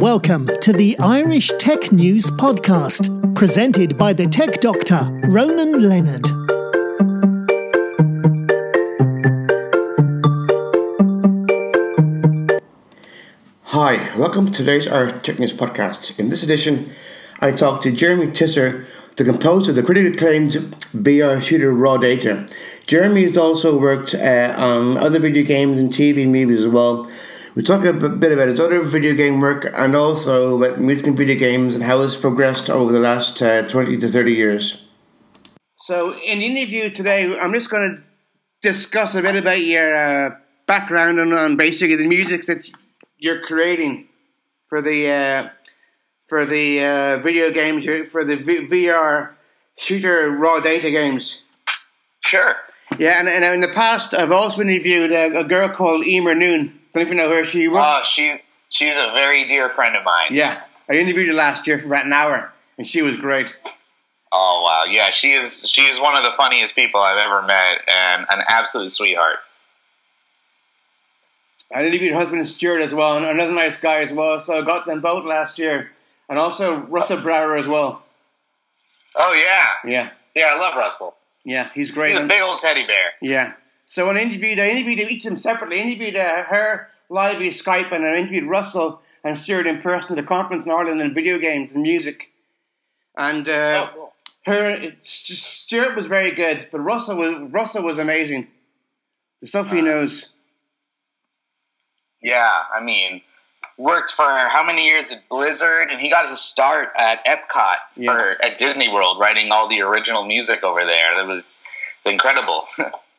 Welcome to the Irish Tech News Podcast, presented by the tech doctor, Ronan Leonard. Hi, welcome to today's Irish Tech News Podcast. In this edition, I talk to Jeremy Tisser, the composer of the critically acclaimed VR shooter Raw Data. Jeremy has also worked uh, on other video games and TV and movies as well. We talk a bit about his other video game work and also about music and video games and how it's progressed over the last uh, 20 to 30 years. So, in the interview today, I'm just going to discuss a bit about your uh, background and on basically the music that you're creating for the uh, for the uh, video games for the v- VR shooter raw data games. Sure. Yeah, and, and in the past, I've also interviewed a, a girl called Eímear Noone. Don't even know where she was. Oh, she she's a very dear friend of mine. Yeah, I interviewed her last year for about an hour, and she was great. Oh wow, yeah, she is she is one of the funniest people I've ever met, and an absolute sweetheart. I interviewed her husband Stuart as well, and another nice guy as well. So I got them both last year, and also Russell Brower as well. Oh yeah, Yeah, yeah, I love Russell. yeah, he's great. He's a big old teddy bear. Yeah. So when I interviewed, I interviewed each of them separately. I interviewed uh, her live via Skype, and I interviewed Russell and Stuart in person at a conference in Ireland in video games and music. And uh, Oh, cool. her St- Stuart was very good, but Russell was Russell was amazing. The stuff he knows. Yeah, I mean, worked for how many years at Blizzard, and he got his start at Epcot Yeah. or at Disney World, writing all the original music over there. It was incredible.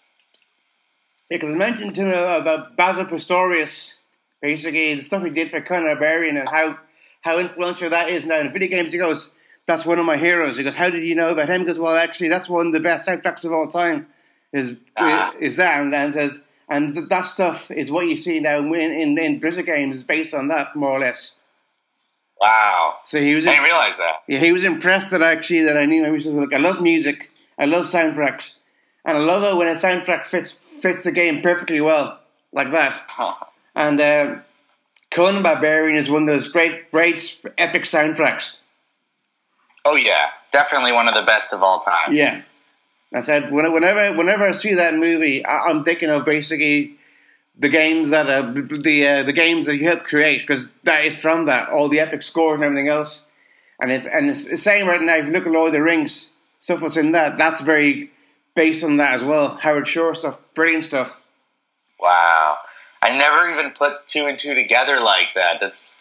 Because I mentioned to him about Basil Poledouris, basically the stuff he did for Conan Barbarian and how how influential that is now in video games. He goes, "That's one of my heroes." He goes, "How did you know about him?" He goes, "Well, actually, that's one of the best soundtracks of all time." Is Ah. is that and then says, and th- that stuff is what you see now in in, in Blizzard games based on that more or less. wow, So he was I didn't realize that. yeah, he was impressed that actually that I knew him. He said, "Look, I love music, I love soundtracks, and I love it when a soundtrack fits fits the game perfectly well, like that." And uh, Conan Barbarian is one of those great, great epic soundtracks. Oh yeah, definitely one of the best of all time. Yeah, I said whenever whenever I see that movie, I, I'm thinking of basically the games that uh, the uh, the games that you helped create because that is from that all the epic scores and everything else. And it's and it's the same right now. If you look at Lord of the Rings, stuff that's in that, that's very based on that as well. Howard Shore stuff, brilliant stuff. Wow. I never even put two and two together like that. That's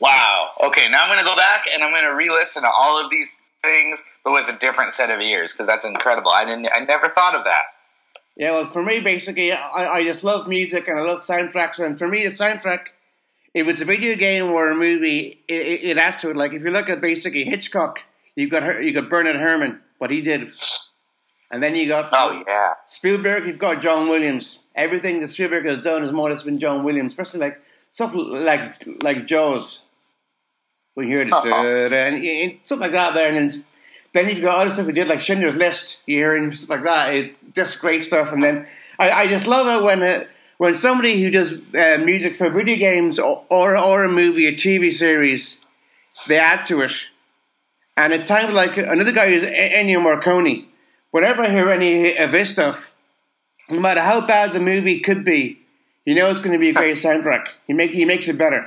wow. Okay, now I'm going to go back and I'm going to re-listen to all of these things, but with a different set of ears because that's incredible. I didn't. I never thought of that. Yeah, well, for me, basically, I, I just love music and I love soundtracks. And for me, the soundtrack, if it's a video game or a movie, it, it, it adds to it. Like if you look at basically Hitchcock, you've got you got Bernard Herrmann, what he did, and then you got Oh yeah. Spielberg. You've got John Williams. Everything that Spielberg has done has more or less been John Williams, especially like stuff like like Jaws. When you hear da-da, and, and stuff like that there, and then, then you've got other stuff we did like Schindler's List. You hear and stuff like that. It, just great stuff. And then I, I just love it when uh, when somebody who does uh, music for video games or, or or a movie, a TV series, they add to it. And at times like another guy is Ennio Morricone. Whenever I hear any of his stuff, no matter how bad the movie could be, you know it's going to be a great soundtrack. He make he makes it better.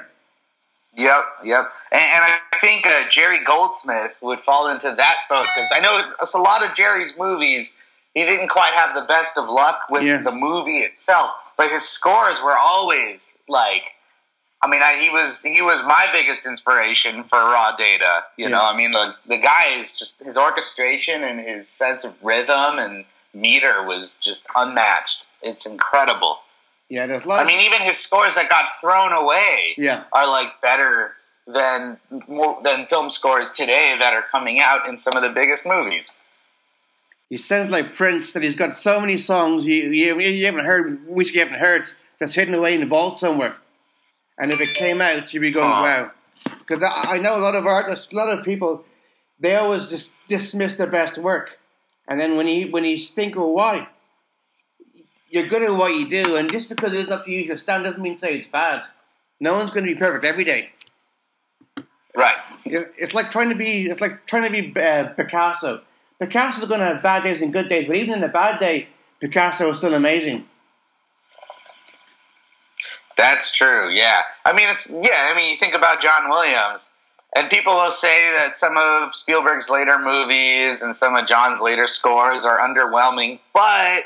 Yep. Yep. And, and I think uh, Jerry Goldsmith would fall into that boat because I know it's a lot of Jerry's movies. He didn't quite have the best of luck with Yeah. the movie itself, but his scores were always like. I mean, I, he was he was my biggest inspiration for Raw Data. You know, I mean, the the guy is just his orchestration and his sense of rhythm and meter was just unmatched. It's incredible. Yeah, there's a lot. I mean, even his scores that got thrown away yeah, are like better than more, than film scores today that are coming out in some of the biggest movies. he sounds like Prince. That he's got so many songs you you, you haven't heard, which you haven't heard, that's hidden away in the vault somewhere. And if it came out, you'd be going. "Wow!" Because I, I know a lot of artists, a lot of people, they always just dismiss their best work, and then when you when you think, "Well, why?" You're good at what you do, and just because it isn't up to you to stand doesn't mean say it's bad. No one's going to be perfect every day. Right. It's like trying to be. It's like trying to be uh, Picasso. Picasso's going to have bad days and good days, but even in a bad day, Picasso is still amazing. That's true. Yeah. I mean, it's yeah. I mean, you think about John Williams, and people will say that some of Spielberg's later movies and some of John's later scores are underwhelming, but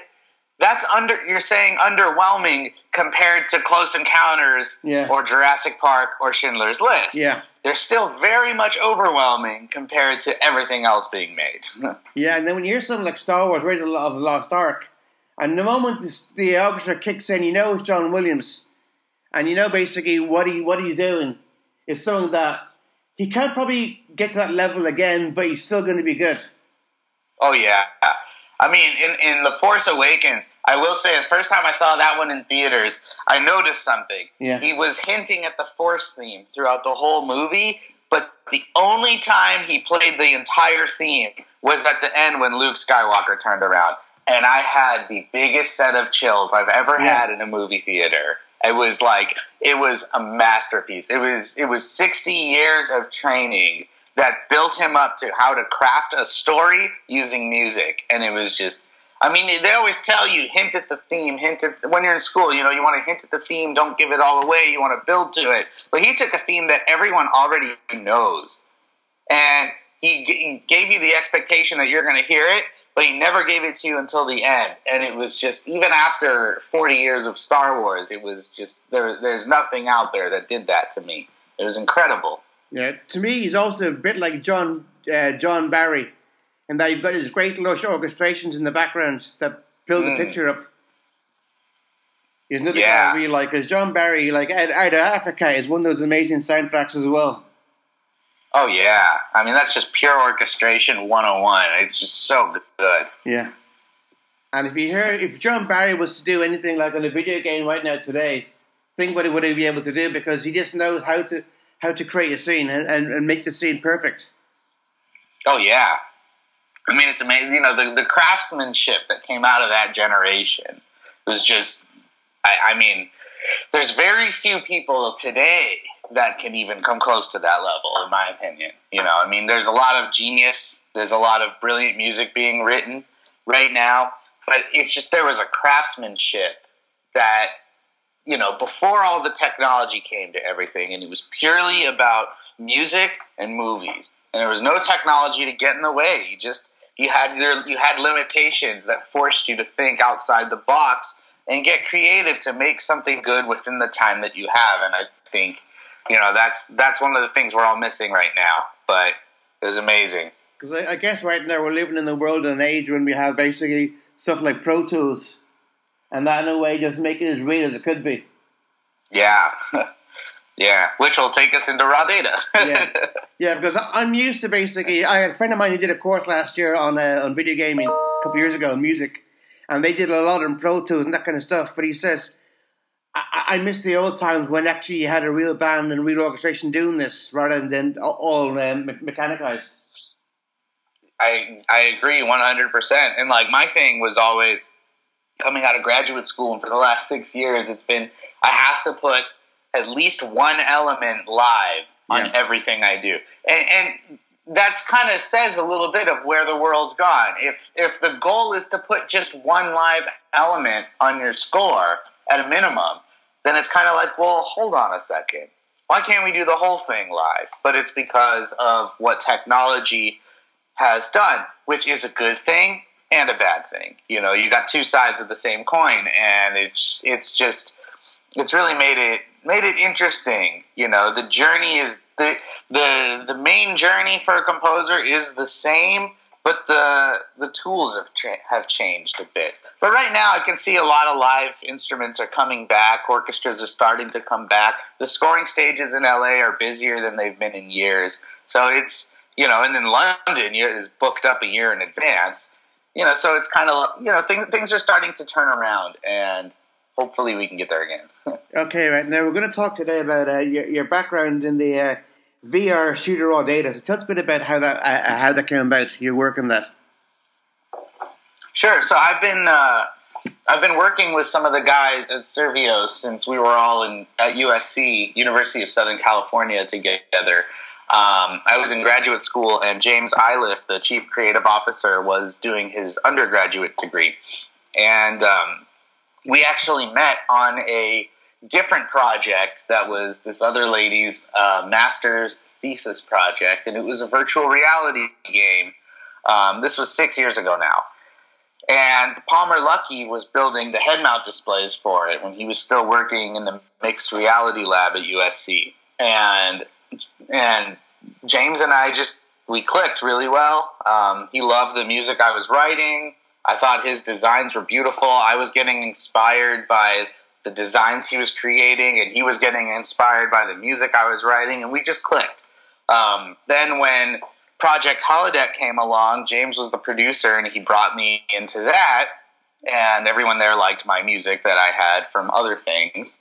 that's under. You're saying underwhelming compared to Close Encounters Yeah. or Jurassic Park or Schindler's List. Yeah. They're still very much overwhelming compared to everything else being made. Yeah, and then when you hear something like Star Wars, Raiders of the Lost Ark, and the moment the, the orchestra kicks in, you know it's John Williams, and you know basically what he what he's doing is something that he can't probably get to that level again, but he's still going to be good. Oh yeah. I mean, in, in The Force Awakens, I will say the first time I saw that one in theaters, I noticed something. Yeah. He was hinting at the Force theme throughout the whole movie, but the only time he played the entire theme was at the end when Luke Skywalker turned around. And I had the biggest set of chills I've ever Yeah. had in a movie theater. It was like it was a masterpiece. It was it was 60 years of training that built him up to how to craft a story using music and it was just I mean they always tell you hint at the theme, hint at when you're in school, you know, you want to hint at the theme, don't give it all away, you want to build to it. But he took a theme that everyone already knows and he, he gave you the expectation that you're going to hear it, but he never gave it to you until the end. And it was just even after 40 years of Star Wars, it was just there. There's nothing out there that did that to me. It was incredible. Yeah, to me, he's also a bit like John uh, John Barry, in that you've got his great lush orchestrations in the background that build the Mm. picture up. He's another Yeah. guy I really like, because John Barry, like out, out of Africa, is one of those amazing soundtracks as well. Oh yeah, I mean that's just pure orchestration 101. It's just so good. Yeah. And if you hear, if John Barry was to do anything like on a video game right now today, think what he would be able to do because he just knows how to how to create a scene and, and, and make the scene perfect. Oh yeah, I mean it's amazing. You know the the craftsmanship that came out of that generation was just. I, I mean, there's very few people today that can even come close to that level, in my opinion. You know, I mean, there's a lot of genius, there's a lot of brilliant music being written right now, but it's just there was a craftsmanship that you know before all the technology came to everything, and it was purely about music and movies, and there was no technology to get in the way. You just you had your you had limitations that forced you to think outside the box and get creative to make something good within the time that you have. And I think you know that's that's one of the things we're all missing right now. But it was amazing. Because I, I guess right now we're living in the world and an age when we have basically stuff like Pro Tools, and that in a way doesn't make it as real as it could be. Yeah. yeah, which will take us into raw data. Yeah. Yeah, because I'm used to basically. I had a friend of mine who did a course last year on uh, on video gaming a couple years ago, music, and they did a lot on Pro Tools and that kind of stuff. But he says, I, I miss the old times when actually you had a real band and real orchestration doing this rather than all- um, me- mechanized. I I agree one hundred percent. And like my thing was always coming out of graduate school, and for the last six years, it's been I have to put at least one element live on Yeah. everything I do, and, and that's kind of says a little bit of where the world's gone. If if the goal is to put just one live element on your score at a minimum, then it's kind of like, well, hold on a second. Why can't we do the whole thing live? But it's because of what technology has done, which is a good thing and a bad thing. You know, you got two sides of the same coin, and it's it's just it's really made it made it interesting. You know, the journey is the the the main journey for a composer is the same, but the the tools have cha- have changed a bit. But right now, I can see a lot of live instruments are coming back. Orchestras are starting to come back. The scoring stages in LA are busier than they've been in years. So it's you know, and then London is booked up a year in advance. You know, so it's kind of you know things things are starting to turn around, and hopefully we can get there again. Okay, right now we're going to talk today about uh, your, your background in the uh, VR shooter raw data. So tell us a bit about how that uh, how that came about. Your work on that. Sure. So I've been uh, I've been working with some of the guys at Survios since we were all in at USC, University of Southern California, together. Um, I was in graduate school, and James Iliff, the chief creative officer, was doing his undergraduate degree, and um, we actually met on a different project that was this other lady's uh, master's thesis project, and it was a virtual reality game. Um, this was six years ago now. And Palmer Luckey was building the head mount displays for it when he was still working in the mixed reality lab at USC. And and James and I just we clicked really well. Um, he loved the music I was writing. I thought his designs were beautiful. I was getting inspired by the designs he was creating, and he was getting inspired by the music I was writing, and we just clicked. Um, then when Project Holodeck came along, James was the producer, and he brought me into that. And everyone there liked my music that I had from other things.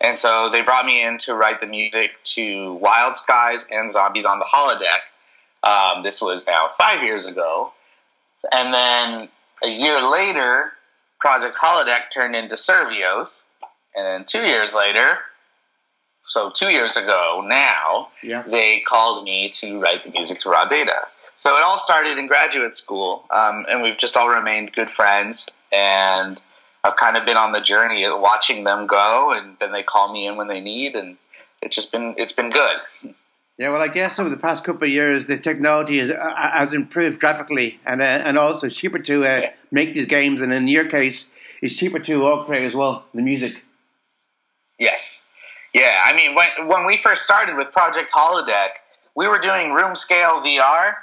And so they brought me in to write the music to Wild Skies and Zombies on the Holodeck. Um, this was now five years ago. And then a year later, Project Holodeck turned into Survios. And then two years later, so two years ago now, Yeah. they called me to write the music to Raw Data. So it all started in graduate school, um, and we've just all remained good friends. And I've kind of been on the journey of watching them go, and then they call me in when they need, and it's just been it's been good. Yeah, well, I guess over the past couple of years, the technology has, uh, has improved graphically, and uh, and also cheaper to uh, Yeah. make these games, and in your case, it's cheaper to orchestrate as well the music. Yes. Yeah, I mean, when, when we first started with Project Holodeck, we were doing room scale VR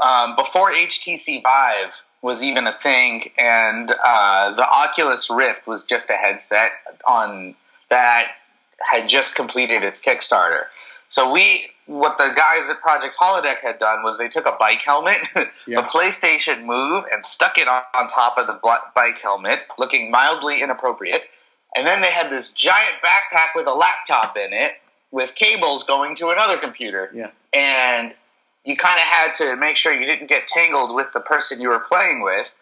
um, before HTC Vive was even a thing, and uh, the Oculus Rift was just a headset on that had just completed its Kickstarter. So we, what the guys at Project Holodeck had done was they took a bike helmet, Yeah. a PlayStation Move, and stuck it on, on top of the bike helmet, looking mildly inappropriate. And then they had this giant backpack with a laptop in it with cables going to another computer. Yeah. And you kind of had to make sure you didn't get tangled with the person you were playing with.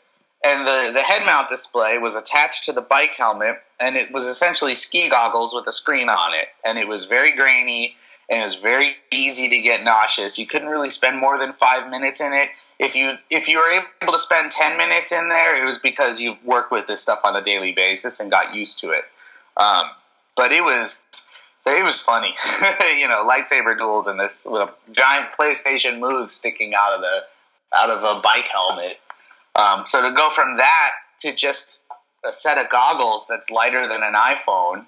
And the, the head mount display was attached to the bike helmet, and it was essentially ski goggles with a screen on it. And it was very grainy, and it was very easy to get nauseous. You couldn't really spend more than five minutes in it. If you if you were able to spend ten minutes in there, it was because you've worked with this stuff on a daily basis and got used to it. Um, but it was it was funny, you know, lightsaber duels in this with a giant PlayStation Move sticking out of the out of a bike helmet. Um, so to go from that to just a set of goggles that's lighter than an iPhone,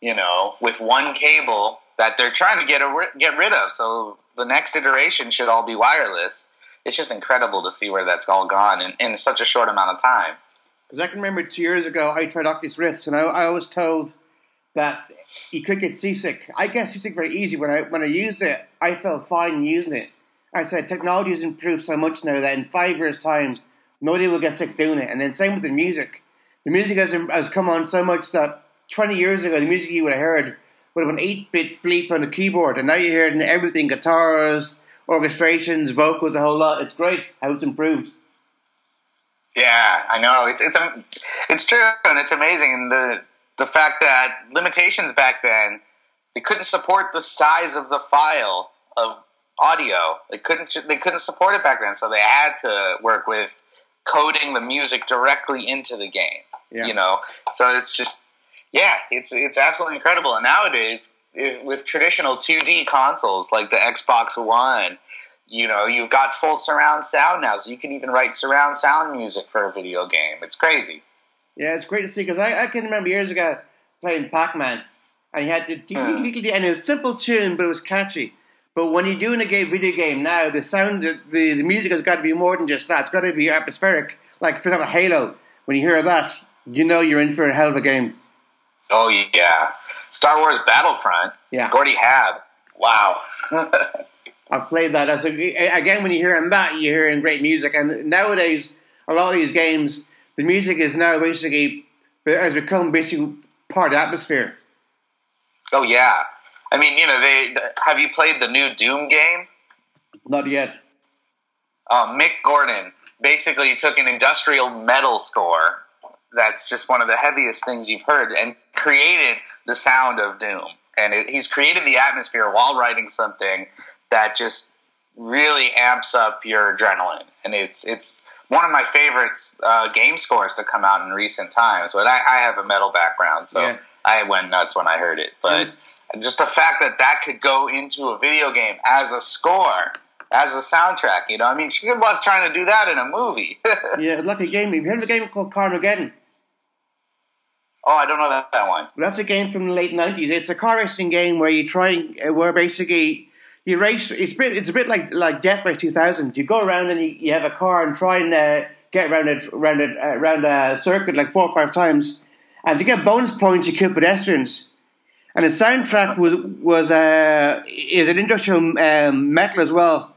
you know, with one cable that they're trying to get a, get rid of. So the next iteration should all be wireless. It's just incredible to see where that's all gone in, in such a short amount of time. Because I can remember two years ago, I tried Oculus Rifts, and I, I was told that you could get seasick. I get seasick very easy. When I when I used it, I felt fine using it. I said technology has improved so much now that in five years' time, nobody will get sick doing it. And then same with the music. The music has, has come on so much that 20 years ago, the music you would have heard would have been 8 bit bleep on the keyboard. And now you hear it in everything guitars, orchestrations, vocals, a whole lot. It's great how it's improved. Yeah, I know. It's it's um, it's true, and it's amazing. And the the fact that limitations back then they couldn't support the size of the file of audio. They couldn't they couldn't support it back then, so they had to work with coding the music directly into the game. Yeah. You know, so it's just yeah, it's it's absolutely incredible. And nowadays, with traditional 2D consoles like the Xbox One, you know, you've got full surround sound now, so you can even write surround sound music for a video game. It's crazy. Yeah, it's great to see because I, I can remember years ago playing Pac Man, and you had the Hmm. and it was a simple tune, but it was catchy. But when you're doing a game, video game now, the sound, the, the, the music has got to be more than just that. It's got to be atmospheric. Like for example, Halo. When you hear that, you know you're in for a hell of a game. Oh yeah, Star Wars Battlefront. Yeah. Gordy Haab. Wow. I've played that. As a, again, when you're hearing that, you're hearing great music. And nowadays, a lot of these games, the music is now basically has become basically part of the atmosphere. oh yeah. I mean, you know, they have you played the new Doom game? Not yet. um, Mick Gordon basically took an industrial metal score that's just one of the heaviest things you've heard and created the sound of doom. And it, he's created the atmosphere while writing something that just really amps up your adrenaline, and it's it's one of my favorite uh, game scores to come out in recent times. But I, I have a metal background, so Yeah. I went nuts when I heard it. But just the fact that that could go into a video game as a score, as a soundtrack, you know, I mean, good luck trying to do that in a movie. Yeah, a game. Have you heard of a game called Carmageddon? Oh, I don't know that, that one. That's a game from the late nineties. It's a car racing game where you try, uh, where basically you race. It's a bit, it's a bit like like Death Race 2000. You go around and you, you have a car and try and uh, get around it, around it, uh, around a circuit like four or five times, and to get bonus points, you kill pedestrians. And the soundtrack was was uh, is an industrial um, metal as well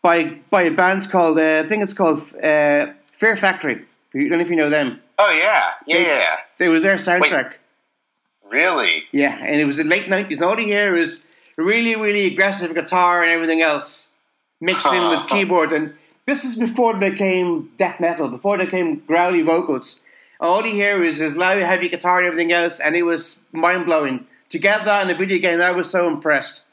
by by a band called uh, I think it's called uh, Fear Factory. I don't know if you know them. Oh yeah, yeah, They- yeah. It was their soundtrack. Really? Yeah, and it was the late nineties. All you hear is really, really aggressive guitar and everything else mixed in with keyboards. And this is before they came death metal, before they came growly vocals. All you hear is is loud, heavy guitar and everything else, and it was mind blowing. To get that in a video game, I was so impressed.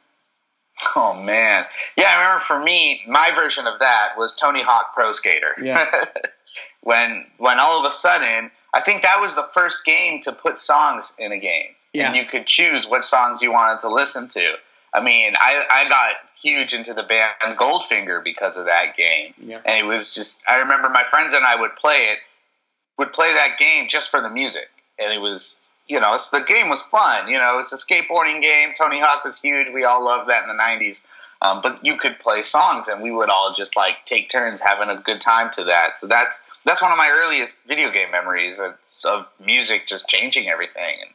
Oh man, yeah. I remember for me, my version of that was Tony Hawk Pro Skater. Yeah. when when all of a sudden, I think that was the first game to put songs in a game, Yeah. and you could choose what songs you wanted to listen to. I mean, I I got huge into the band Goldfinger because of that game, Yeah. and it was just. I remember my friends and I would play it, would play that game just for the music, and it was. You know, it's, the game was fun. You know, it's a skateboarding game. Tony Hawk was huge. We all loved that in the '90s. Um, but you could play songs, and we would all just like take turns having a good time to that. So that's that's one of my earliest video game memories of, of music just changing everything, and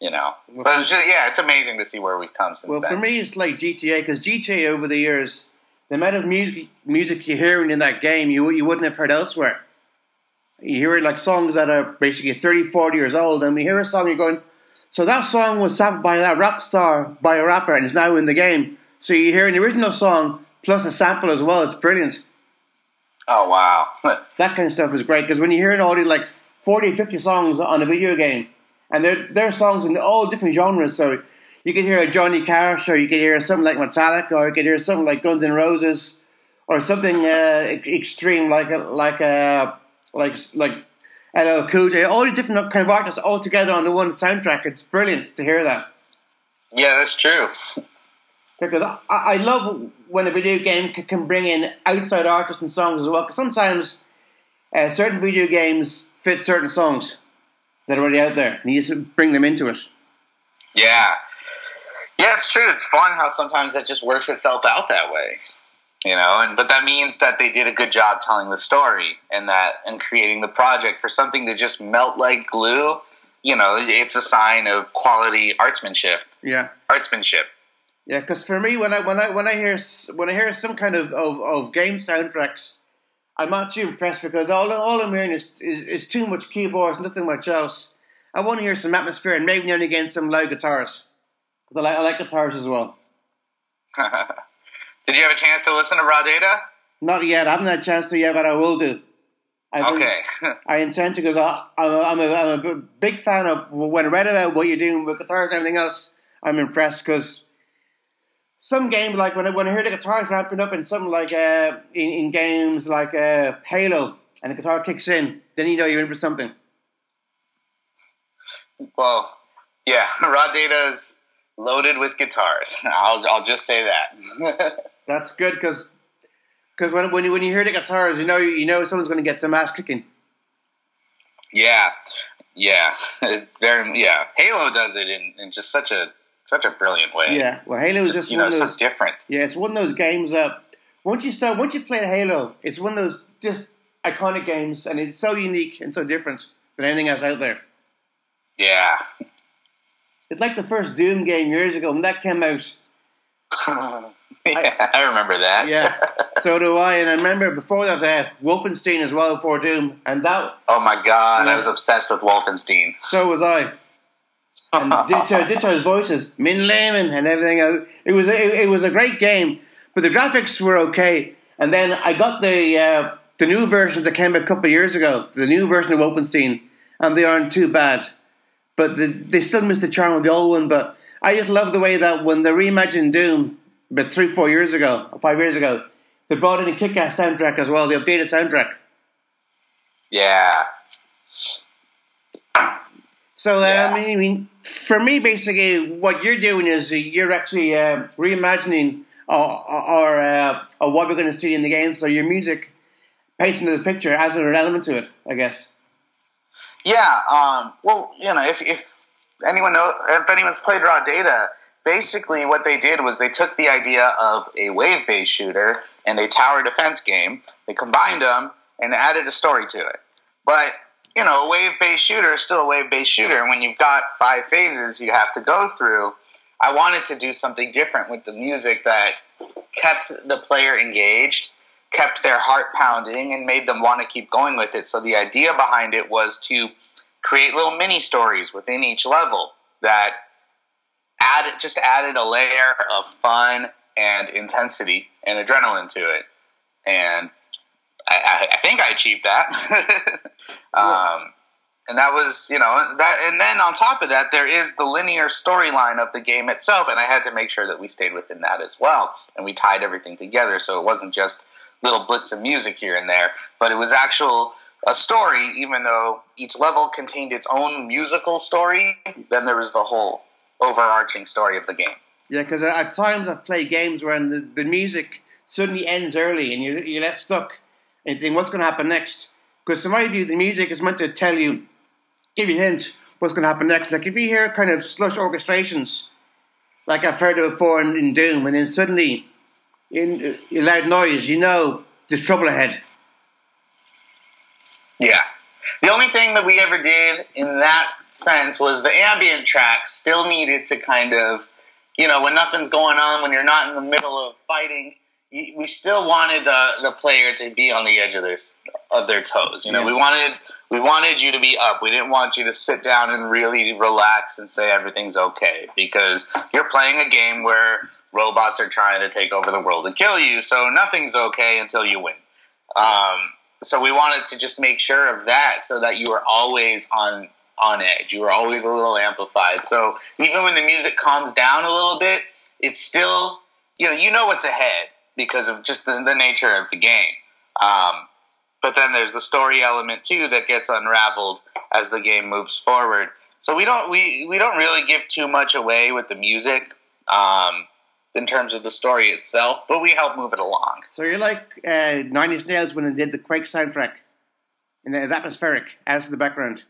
you know. But it's just, yeah, it's amazing to see where we've come since Well, then. for me, it's like GTA because GTA over the years, the amount of music music you're hearing in that game, you you wouldn't have heard elsewhere. You hear like songs that are basically 30, 40 years old, and we hear a song, you're going, so that song was sampled by that rap star, by a rapper, and is now in the game. So you hear an original song plus a sample as well. It's brilliant. Oh wow, That kind of stuff is great because when you hear all these like 40, 50 songs on a video game, and they're, they're songs in all different genres, so you can hear a Johnny Cash, or you can hear something like Metallica, or you can hear something like Guns N' Roses, or something uh, extreme like a, like a, like like LL Cool J. All the different kind of artists all together on the one soundtrack. It's brilliant to hear that yeah, that's true. because I, I love when a video game can, can bring in outside artists and songs as well. Because sometimes uh, certain video games fit certain songs that are already out there, and you just bring them into it. Yeah, yeah, it's true. It's fun how sometimes it just works itself out that way. You know, and but that means that they did a good job telling the story and that and creating the project for something to just melt like glue. You know, it's a sign of quality artsmanship. Yeah, Artsmanship. Yeah. Because for me, when I when I when I hear when I hear some kind of, of, of game soundtracks, I'm not too impressed because all all I'm hearing is, is is too much keyboards, nothing much else. I want to hear some atmosphere and maybe and again some loud guitars. 'Cause I like, I like guitars as well. Did you have a chance to listen to Raw Data? Not yet. I haven't had a chance to yet, but I will do. I Okay. I intend to because I, I'm, a, I'm, a, I'm a b- big fan of when I read about what you're doing with guitars and everything else. I'm impressed because some games like when I, when I hear the guitars ramping up in something like uh, in, in games like uh, Halo and the guitar kicks in, then you know you're in for something. well, yeah, Raw Data is loaded with guitars. I'll I'll just say that. That's good because because when when you, when you hear the guitars, you know you know someone's going to get some ass kicking. yeah, yeah, very yeah. Halo does it in, in just such a such a brilliant way. Yeah, well, Halo is just, just you one know, of so different. Yeah, it's one of those games that once you start, once you play Halo, it's one of those just iconic games, and it's so unique and so different than anything else out there. Yeah. It's like the first Doom game years ago when that came out. yeah, I remember that. Yeah, so do I, and I remember before that uh, Wolfenstein as well before Doom, and that oh my god. I was obsessed with Wolfenstein. so was I. And Ditto, Ditto's voices, Min Lehman, and everything. else. It was it, it was a great game, but the graphics were okay. And then I got the uh, the new version that came a couple of years ago, the new version of Wolfenstein, and they aren't too bad. But the, they still miss the charm of the old one. But I just love the way that when they reimagined Doom, about three, four years ago, five years ago. They brought in a kick-ass soundtrack as well, the updated soundtrack. Yeah. So uh, Yeah. I, mean, I mean, for me, basically, what you're doing is uh, you're actually uh, reimagining or, or, uh, or what we're going to see in the game. So your music painting the picture adds an element to it, I guess. Yeah. Um, well, you know, if, if anyone knows, if anyone's played Raw Data, basically what they did was they took the idea of a wave-based shooter and a tower defense game, they combined them and added a story to it. But you know, a wave-based shooter is still a wave-based shooter, and when you've got five phases you have to go through, I wanted to do something different with the music that kept the player engaged, kept their heart pounding, and made them want to keep going with it. So the idea behind it was to create little mini stories within each level that added just added a layer of fun and intensity and adrenaline to it, and I, I think I achieved that. um, and that was you know that and then on top of that there is the linear storyline of the game itself and i had to make sure that we stayed within that as well and we tied everything together so it wasn't just little blitz of music here and there but it was actual a story even though each level contained its own musical story then there was the whole overarching story of the game Yeah, because at times I've played games where the, the music suddenly ends early and you're, you're left stuck and you think, what's going to happen next? Because in my view, the music is meant to tell you, give you a hint what's going to happen next. Like if you hear kind of slush orchestrations, like I've heard it before in, in Doom, and then suddenly in uh, loud noise, you know there's trouble ahead. Yeah. The only thing that we ever did in that sense was the ambient track still needed to kind of, you know, when nothing's going on, when you're not in the middle of fighting, we still wanted the, the player to be on the edge of their of their toes. You know, Yeah. we wanted we wanted you to be up. We didn't want you to sit down and really relax and say everything's okay because you're playing a game where robots are trying to take over the world and kill you. So nothing's okay until you win. Um, so we wanted to just make sure of that so that you were always on on edge. You were always a little amplified. So even when the music calms down a little bit, it's still you know you know what's ahead because of just the, the nature of the game. Um, but then there's the story element too that gets unraveled as the game moves forward. So we don't we, we don't really give too much away with the music um, in terms of the story itself, but we help move it along. So you're like uh, Nine Inch Nails when they did the Quake soundtrack, and it's atmospheric, as the background.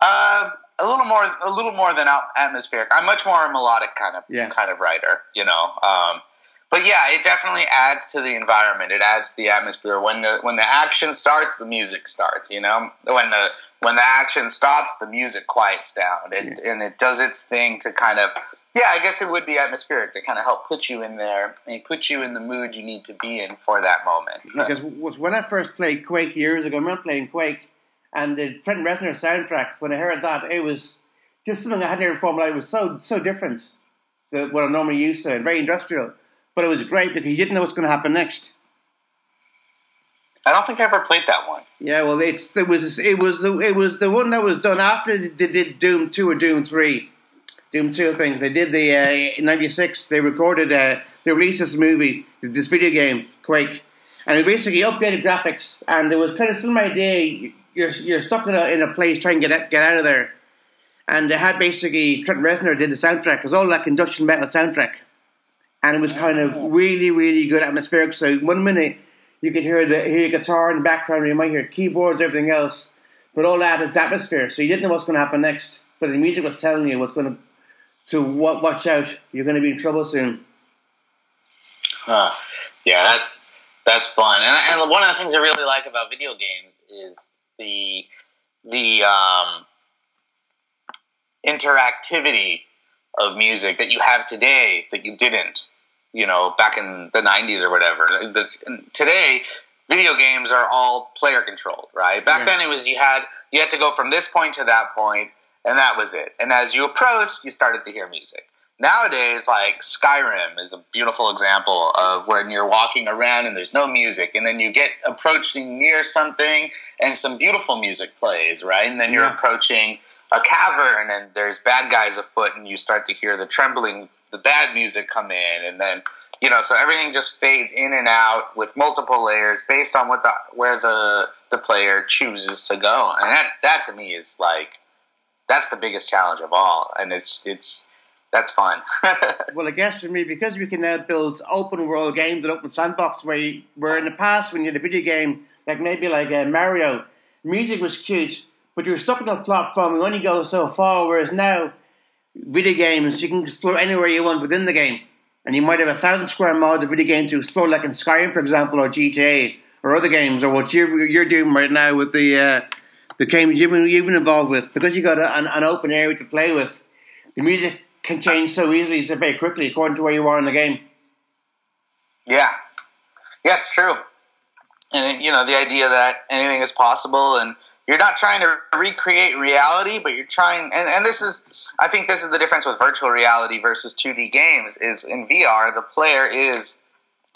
Uh, a little more, a little more than atmospheric. I'm much more a melodic kind of Yeah. kind of writer, you know. Um, but yeah, it definitely adds to the environment. It adds to the atmosphere. When the when the action starts, the music starts. You know, when the when the action stops, the music quiets down, and and it does its thing to kind of. Yeah, I guess it would be atmospheric to kind of help put you in there and put you in the mood you need to be in for that moment. Because was when I first played Quake years ago, I remember playing Quake, and the Trent Reznor soundtrack. When I heard that, it was just something I hadn't heard before. But it was so so different than what I'm normally used to, and very industrial. But it was great because you didn't know what's going to happen next. I don't think I ever played that one. Yeah, well, it's it was it was it was the one that was done after they did Doom two or Doom three, Doom two I think they did the uh, in '96. They recorded uh, they released this movie, this video game Quake, and it basically updated graphics. And there was kind of some idea you're you're stuck in a in a place trying to get out, get out of there, and they had basically Trent Reznor did the soundtrack. It was all like industrial metal soundtrack, and it was kind of really really good atmospheric. So one minute you could hear the hear guitar in the background, you might hear keyboards, everything else, but all that is atmosphere. So you didn't know what's going to happen next, but the music was telling you what's going to. To wa- watch out, you're going to be in trouble soon. Huh. Yeah, that's that's fun. And, and one of the things I really like about video games is the the um, interactivity of music that you have today that you didn't, you know, back in the '90s or whatever. The- Today, video games are all player controlled, right? Back Yeah. then, it was you had you had to go from this point to that point, and that was it. And as you approached, you started to hear music. Nowadays, like Skyrim is a beautiful example of when you're walking around and there's no music, and then you get approaching near something and some beautiful music plays, right? And then you're Yeah. approaching a cavern and there's bad guys afoot, and you start to hear the trembling the bad music come in, and then you know, so everything just fades in and out with multiple layers based on what the where the the player chooses to go, and that that to me is like that's the biggest challenge of all, and it's it's that's fun. well, I guess for me, because we can now build open world games and open sandbox, where you, where in the past when you had a video game like maybe like uh, Mario, music was cute, but you were stuck on the platform. You only go so far. Whereas now, video games you can explore anywhere you want within the game, and you might have a thousand square miles of video game to explore, like in Skyrim, for example, or GTA, or other games, or what you're you're doing right now with the uh, the games you've been, you've been involved with, because you've got a, an, an open area to play with. The music can change so easily, so very quickly, according to where you are in the game. Yeah, yeah, it's true. And you know, the idea that anything is possible, and you're not trying to recreate reality, but you're trying. And, and this is, I think, this is the difference with virtual reality versus 2D games. Is in VR, the player is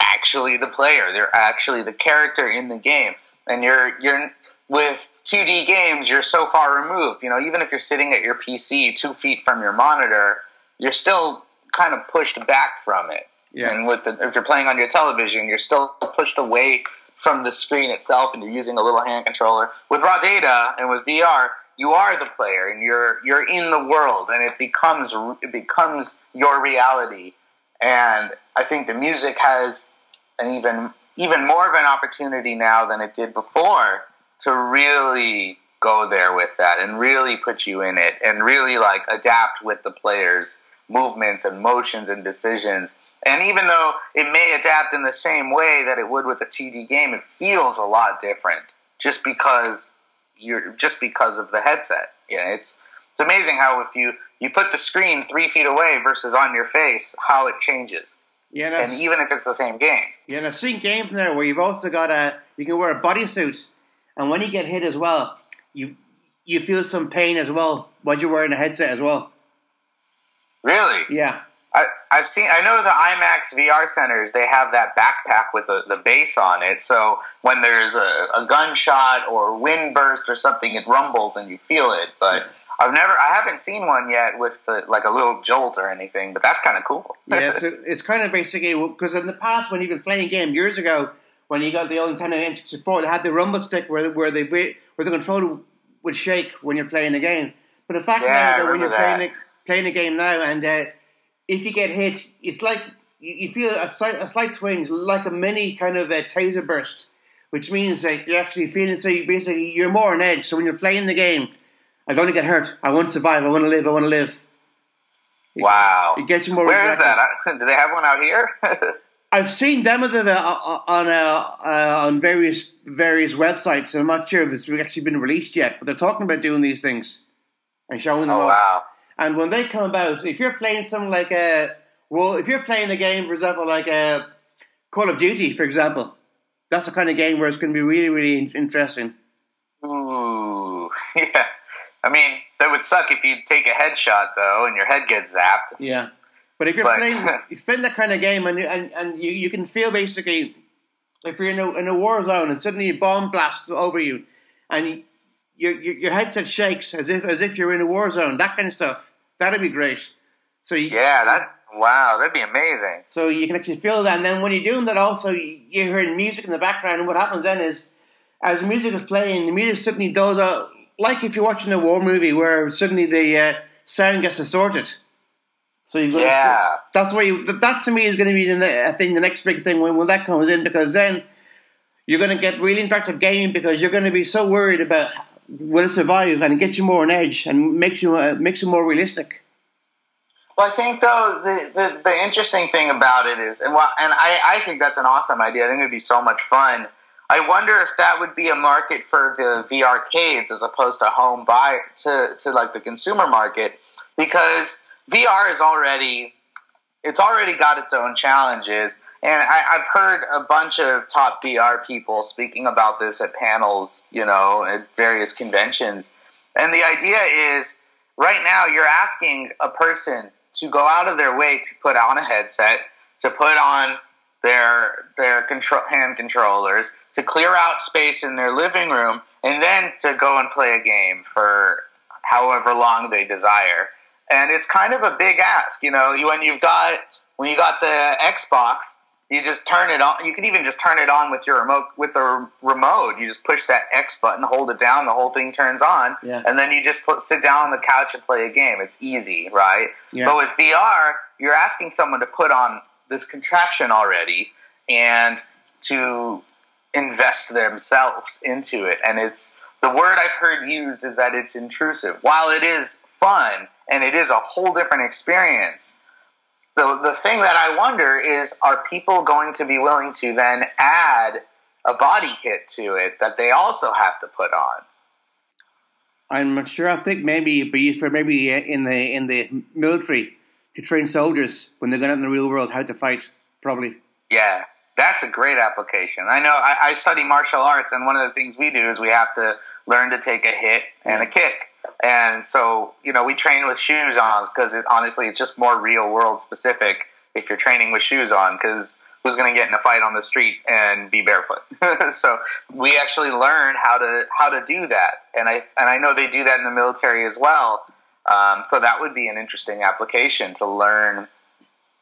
actually the player. They're actually the character in the game, and you're you're with 2D games, you're so far removed. You know, even if you're sitting at your PC two feet from your monitor, you're still kind of pushed back from it. Yeah. And with the, if you're playing on your television, you're still pushed away from the screen itself, and you're using a little hand controller. With raw data and with VR, you are the player, and you're you're in the world, and it becomes it becomes your reality. And I think the music has an even even more of an opportunity now than it did before to really go there with that and really put you in it and really like adapt with the players movements and motions and decisions. And even though it may adapt in the same way that it would with a 2D game, it feels a lot different just because you're just because of the headset. Yeah, it's it's amazing how if you you put the screen three feet away versus on your face, how it changes. Yeah, and even if it's the same game. Yeah, and I've seen games now where you've also got a you can wear a bodysuit, and when you get hit as well, you you feel some pain as well while you're wearing a headset as well. Really? Yeah. I, I've seen. I know the IMAX VR centers. They have that backpack with the, the base on it. So when there's a, a gunshot or wind burst or something, it rumbles and you feel it. But I've never. I haven't seen one yet with the, like a little jolt or anything. But that's kind of cool. yeah, so it's kind of basically because in the past when you've been playing a game years ago when you got the old Nintendo N64, they had the rumble stick where where they where the controller would shake when you're playing a game. But the fact yeah, now that when you're that. playing playing a game now, and uh, if you get hit, it's like you, feel a slight, a slight twinge, like a mini kind of a taser burst, which means that you're actually feeling so you basically you're more on edge. So when you're playing the game, I don't want to get hurt. I want to survive. I want to live. I want to live. Wow! It gets you more. Where is that? Do they have one out here? I've seen demos of it on uh, uh, on various various websites, and I'm not sure if it's actually been released yet. But they're talking about doing these things and showing them. Oh off. wow! And when they come about, if you're playing something like a well, if you're playing a game, for example, like a Call of Duty, for example, that's the kind of game where it's going to be really, really interesting. Ooh, yeah. I mean, that would suck if you take a headshot though, and your head gets zapped. Yeah, but if you're but, playing, you play that kind of game, and and, and you, you can feel basically if you're in a, in a war zone and suddenly a bomb blasts over you, and your, your, your headset shakes as if as if you're in a war zone. That kind of stuff. That'd be great. So you, yeah, that wow, that'd be amazing. So you can actually feel that, and then when you're doing that, also you're hearing music in the background. And what happens then is, as the music is playing, the music suddenly does a like if you're watching a war movie where suddenly the uh, sound gets distorted. So you yeah, to, that's why you, that to me is going to be the I think the next big thing when, when that comes in because then you're going to get really interactive gaming because you're going to be so worried about will it survive and get you more on edge and makes you uh, makes it more realistic. Well, I think though the, the, the interesting thing about it is, and well, and I, I think that's an awesome idea. I think it'd be so much fun. I wonder if that would be a market for the VR arcades as opposed to home buy to, to like the consumer market because VR is already it's already got its own challenges and I, have heard a bunch of top VR people speaking about this at panels, you know, at various conventions. And the idea is right now you're asking a person to go out of their way to put on a headset, to put on their their control, hand controllers, to clear out space in their living room, and then to go and play a game for however long they desire. and it's kind of a big ask. You know, when you've got when you got the Xbox, you just turn it on. You can even just turn it on with your remote with the remote. You just push that X button, hold it down, the whole thing turns on, Yeah. and then you just put, sit down on the couch and play a game. It's easy, right? Yeah. But with VR, you're asking someone to put on this contraption already and to invest themselves into it. And it's the word I've heard used is that it's intrusive. While it is fun and it is a whole different experience, the the thing that I wonder is are people going to be willing to then add a body kit to it that they also have to put on? I'm not sure. I think maybe it'd be used for maybe in the in the military to train soldiers when they're going out in the real world how to fight. Probably. Yeah, that's a great application. I know I, I study martial arts, and one of the things we do is we have to learn to take a hit and a kick. And so, you know, we train with shoes on because it, honestly, it's just more real world specific if you're training with shoes on because who's going to get in a fight on the street and be barefoot? so we actually learn how to how to do that, and I and I know they do that in the military as well. Um, so that would be an interesting application to learn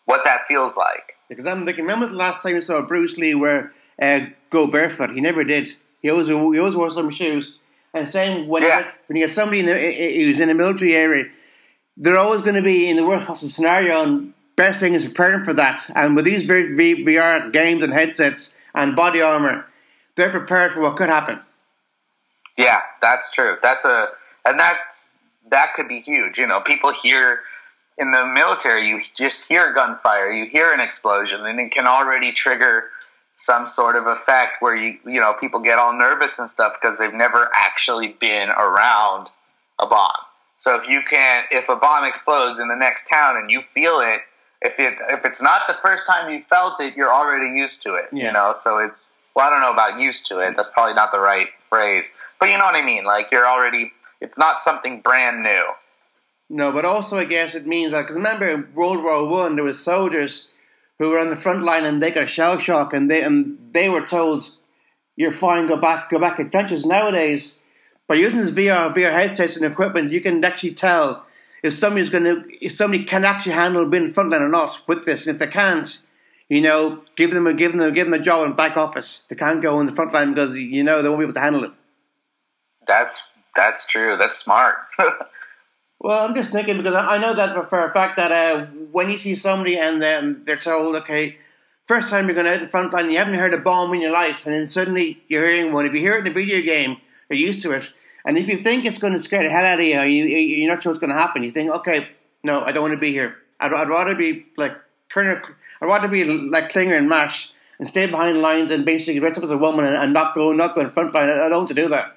what that feels like. Because I'm thinking, remember the last time you saw Bruce Lee where uh, go barefoot? He never did. He always he always wore some shoes. And same when Yeah. you, when you get somebody in the, who's in a military area, they're always going to be in the worst possible scenario. And best thing is preparing for that. And with these VR games and headsets and body armor, they're prepared for what could happen. Yeah, that's true. That's a and that's that could be huge. You know, people hear in the military, you just hear gunfire, you hear an explosion, and it can already trigger some sort of effect where you you know people get all nervous and stuff because they've never actually been around a bomb. So if you can, if a bomb explodes in the next town and you feel it, if it if it's not the first time you felt it, you're already used to it. Yeah. You know, so it's well, I don't know about used to it. That's probably not the right phrase, but you know what I mean. Like you're already, it's not something brand new. No, but also I guess it means like because remember in World War One there were soldiers who were on the front line and they got shell shock and they and they were told you're fine, go back, go back in trenches. Nowadays, by using this VR VR headsets and equipment, you can actually tell if somebody's going to if somebody can actually handle being in the front line or not with this. And if they can't, you know, give them a give them a, give them a job in back office. They can't go in the front line because you know they won't be able to handle it. That's that's true. That's smart. Well, I'm just thinking because I know that for, a fact that uh, when you see somebody and then they're told, okay, first time you're going out in front line, you haven't heard a bomb in your life, and then suddenly you're hearing one. If you hear it in a video game, you're used to it. And if you think it's going to scare the hell out of you, you you're not sure what's going to happen. You think, okay, no, I don't want to be here. I'd, I'd rather be like Colonel. I'd rather be like Klinger and Mash and stay behind lines and basically dress up as a woman and, and not go not go in front line. I don't want to do that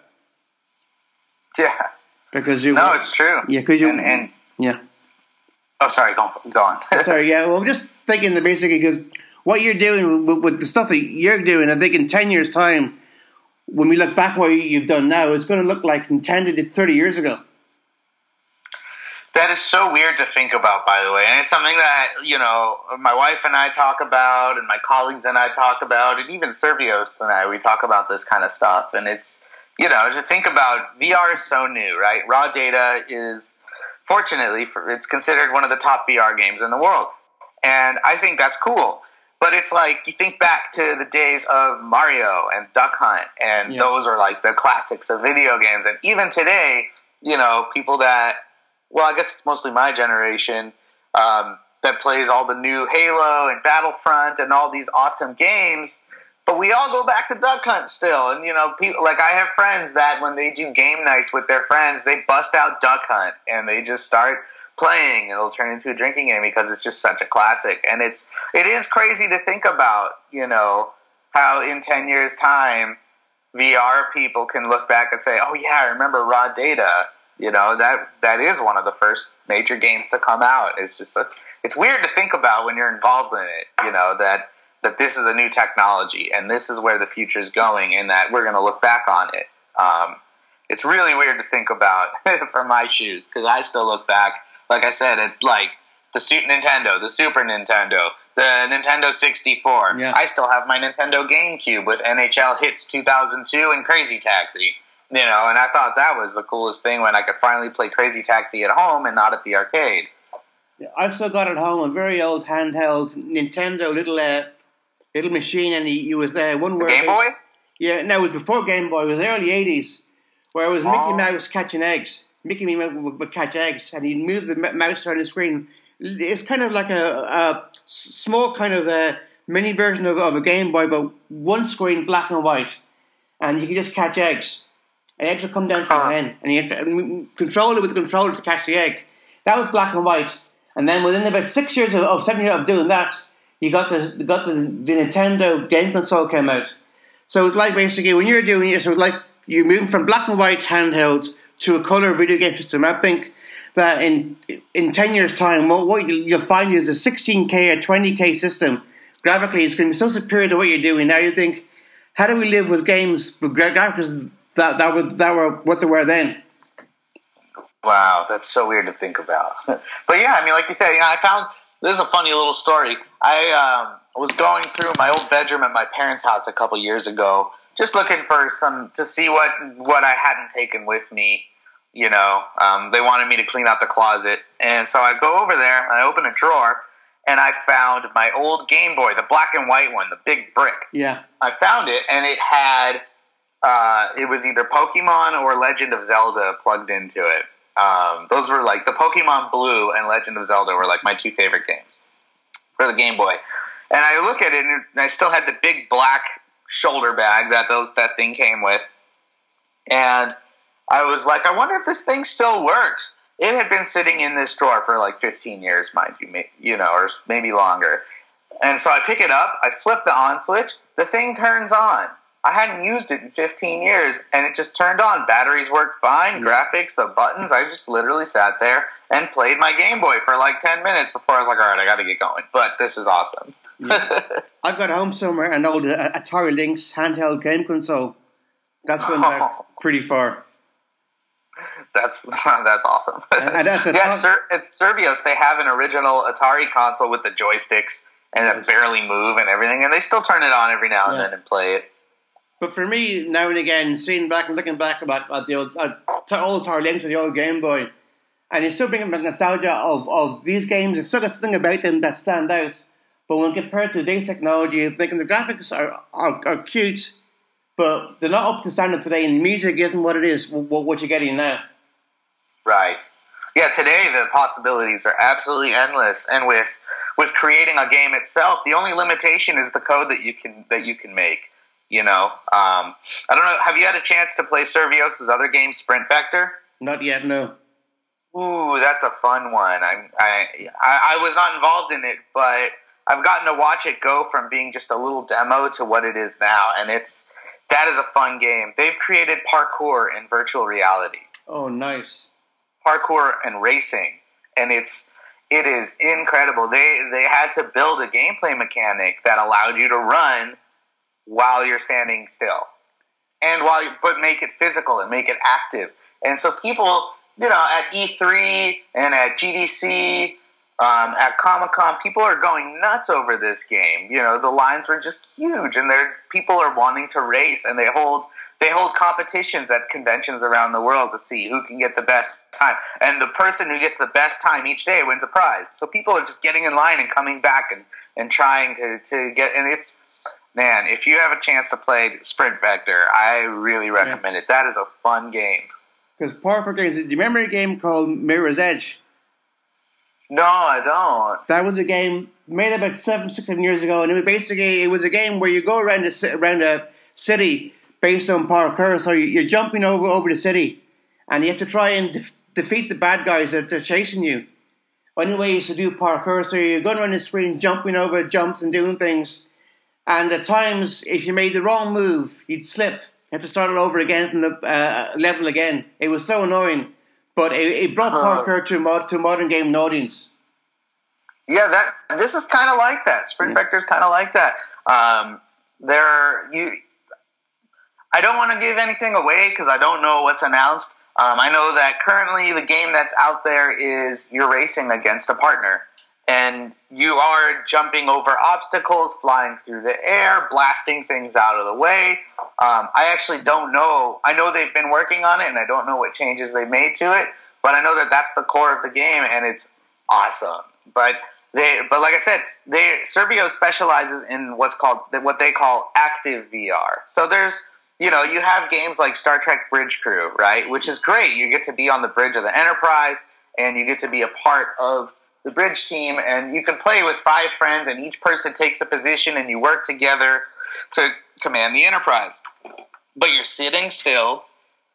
yeah. Because you. No, it's true. Yeah, because you- and, and yeah. oh, sorry, go go on. Sorry, yeah. Well, I'm just thinking that basically because what you're doing with, with the stuff that you're doing, I think in 10 years' time, when we look back what you've done now, it's going to look like in 10 to 30 years ago. That is so weird to think about, by the way, and it's something that you know my wife and I talk about, and my colleagues and I talk about, and even Survios and I we talk about this kind of stuff. And it's you know to think about VR is so new, right? Raw data is fortunately for, it's considered one of the top VR games in the world, and I think that's cool. But it's like you think back to the days of Mario and Duck Hunt, and Yeah. those are like the classics of video games. And even today, you know, people that well, I guess it's mostly my generation um, that plays all the new Halo and Battlefront and all these awesome games. But we all go back to Duck Hunt still, and you know, people like I have friends that when they do game nights with their friends, they bust out Duck Hunt and they just start playing, it'll turn into a drinking game because it's just such a classic. And it's it is crazy to think about, you know, how in ten years' time VR people can look back and say, "Oh yeah, I remember Raw Data." You know that that is one of the first major games to come out. It's just a, it's weird to think about when you're involved in it. You know that that this is a new technology and this is where the future is going, and that we're going to look back on it. Um, it's really weird to think about for my shoes because I still look back, like I said, at like the Super Nintendo, the Super Nintendo, the Nintendo 64. Yeah. I still have my Nintendo GameCube with NHL Hitz 2002 and Crazy Taxi. You know, and I thought that was the coolest thing when I could finally play Crazy Taxi at home and not at the arcade. I've still got at home a very old handheld Nintendo little uh, little machine, and he, he was there uh, one The where Game Boy? Yeah, no, it was before Game Boy. It was the early '80s, where it was Oh. Mickey Mouse catching eggs. Mickey Mouse would, would catch eggs, and he'd move the mouse around the screen. It's kind of like a small kind of a mini version of, of a Game Boy, but one screen, black and white, and you could just catch eggs. And eggs would come down from Huh. the hen, and you had to control it with the controller to catch the egg. That was black and white. And then within about six years of, of seven years of doing that, you got the got the, the Nintendo game console came out. So it's like basically when you're doing it, so it's like you're moving from black and white handheld to a color video game system. I think that in in ten years' time, what, what you'll find is a 16k or 20k system. Graphically, it's going to be so superior to what you're doing now. You think, how do we live with games with graphics that that were that were what they were then? Wow, that's so weird to think about. but yeah, I mean, like you said, you know, I found this is a funny little story. I um, was going through my old bedroom at my parents' house a couple years ago, just looking for some to see what what I hadn't taken with me. You know, um, they wanted me to clean out the closet, and so I go over there. I open a drawer, and I found my old Game Boy, the black and white one, the big brick. Yeah, I found it, and it had uh, it was either Pokemon or Legend of Zelda plugged into it. Um, those were like the Pokemon Blue and Legend of Zelda were like my two favorite games for the Game Boy. And I look at it, and I still had the big black shoulder bag that those that thing came with, and I was like, I wonder if this thing still works. It had been sitting in this drawer for like 15 years, mind you, you know, or maybe longer. And so I pick it up, I flip the on switch, the thing turns on. I hadn't used it in 15 years, and it just turned on. Batteries worked fine, graphics, the buttons. I just literally sat there and played my Game Boy for like 10 minutes before I was like, all right, I got to get going. But this is awesome. I've got home somewhere an old uh, Atari Lynx handheld game console. That's going back pretty far. That's that's awesome. And at the yeah, Ser- at Survios they have an original Atari console with the joysticks and that barely move and everything, and they still turn it on every now and Yeah. then and play it. But for me, now and again, seeing back and looking back about at the old, uh, at the old Lynx or the old Game Boy, and it's still bringing back nostalgia of, of these games. There's still something about them that stand out. But when compared to today's technology, thinking the graphics are, are, are cute, but they're not up to standard today, and music isn't what it is, what, what you're getting now. Right. Yeah, today the possibilities are absolutely endless, and with with creating a game itself, the only limitation is the code that you can that you can make. You know, um, I don't know. Have you had a chance to play Survios' other game, Sprint Vector? Not yet, no. Ooh, that's a fun one. I, I I was not involved in it, but I've gotten to watch it go from being just a little demo to what it is now, and it's that is a fun game. They've created parkour in virtual reality, Oh, nice. parkour and racing, and it's it is incredible. They they had to build a gameplay mechanic that allowed you to run while you're standing still, and while you, but make it physical and make it active. And so people, you know, at E3 and at GDC, um, at Comic Con, people are going nuts over this game. You know, the lines were just huge, and there people are wanting to race, and they hold they hold competitions at conventions around the world to see who can get the best time, and the person who gets the best time each day wins a prize. So people are just getting in line and coming back and and trying to to get, and it's man, if you have a chance to play Sprint Vector, I really recommend it. That is a fun game. Because parkour games, do you remember a game called Mirror's Edge? No, I don't. That was a game made about seven, six, seven years ago, and it was basically it was a game where you go around a around a city based on parkour. So you- you're jumping over over the city, and you have to try and def- defeat the bad guys that are chasing you. Only way is to do parkour. So you're going around the screen, jumping over jumps and doing things. And at times, if you made the wrong move, you'd slip. You have to start it over again from the uh, level again. It was so annoying, but it, it brought Uh-huh. parkour to mod, to modern game audience. Yeah, that this is kind of like that. Sprint Vector is kind of like that. Um, there, you. I don't want to give anything away because I don't know what's announced. Um, I know that currently the game that's out there is you're racing against a partner, and you are jumping over obstacles, flying through the air, blasting things out of the way. Um, I actually don't know. I know they've been working on it, and I don't know what changes they made to it. But I know that that's the core of the game, and it's awesome. But they, but like I said, they Servio specializes in what's called what they call active VR. So there's you know you have games like Star Trek Bridge Crew, right, which is great. You get to be on the bridge of the Enterprise, and you get to be a part of the bridge team, and you can play with five friends, and each person takes a position, and you work together to command the Enterprise. But you're sitting still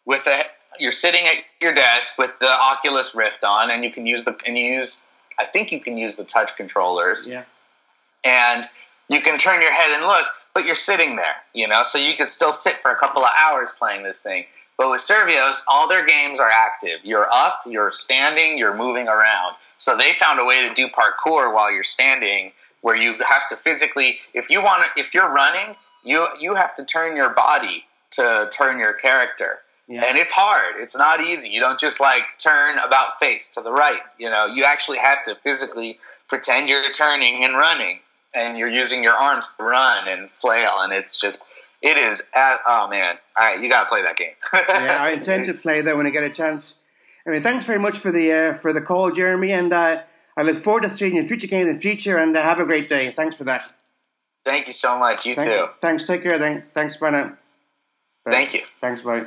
with a you're sitting at your desk with the Oculus Rift on, and you can use the and you use I think you can use the touch controllers. Yeah. And you can turn your head and look, but you're sitting there, you know, so you could still sit for a couple of hours playing this thing. But with Survios, all their games are active. You're up, you're standing, you're moving around. So they found a way to do parkour while you're standing, where you have to physically, if you want to, if you're running, you you have to turn your body to turn your character. Yeah. And it's hard. It's not easy. You don't just like turn about face to the right. You know, you actually have to physically pretend you're turning and running, and you're using your arms to run and flail, and it's just. It is at, oh man, all right, you gotta play that game. yeah, I intend to play that when I get a chance. I mean, thanks very much for the uh, for the call, Jeremy, and uh, I look forward to seeing you in future games in the future. And uh, have a great day. Thanks for that. Thank you so much. You Thank too. You. Thanks. Take care. Then. Thanks. Bye now. Bye. Thank you. Thanks. Bye.